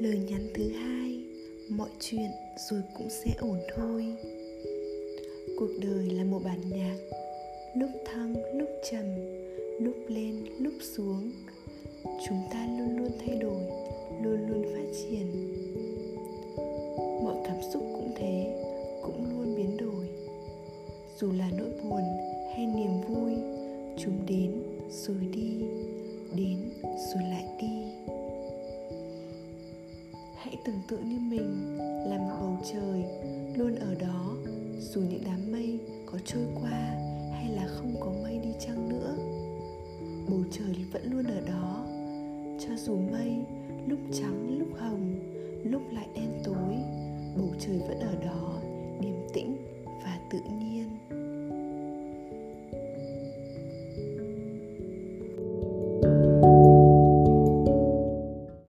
lời nhắn thứ hai, mọi chuyện rồi cũng sẽ ổn thôi. Cuộc đời là một bản nhạc, lúc thăng, lúc trầm, lúc lên, lúc xuống. Chúng ta luôn luôn thay đổi, luôn luôn phát triển. Mọi cảm xúc cũng thế, cũng luôn biến đổi. Dù là nỗi buồn hay niềm vui, chúng đến rồi đi, đến rồi lại đi hãy tưởng tượng như mình là một bầu trời luôn ở đó, dù những đám mây có trôi qua hay là không có mây đi chăng nữa. Bầu trời vẫn luôn ở đó, cho dù mây lúc trắng lúc hồng, lúc lại đen tối.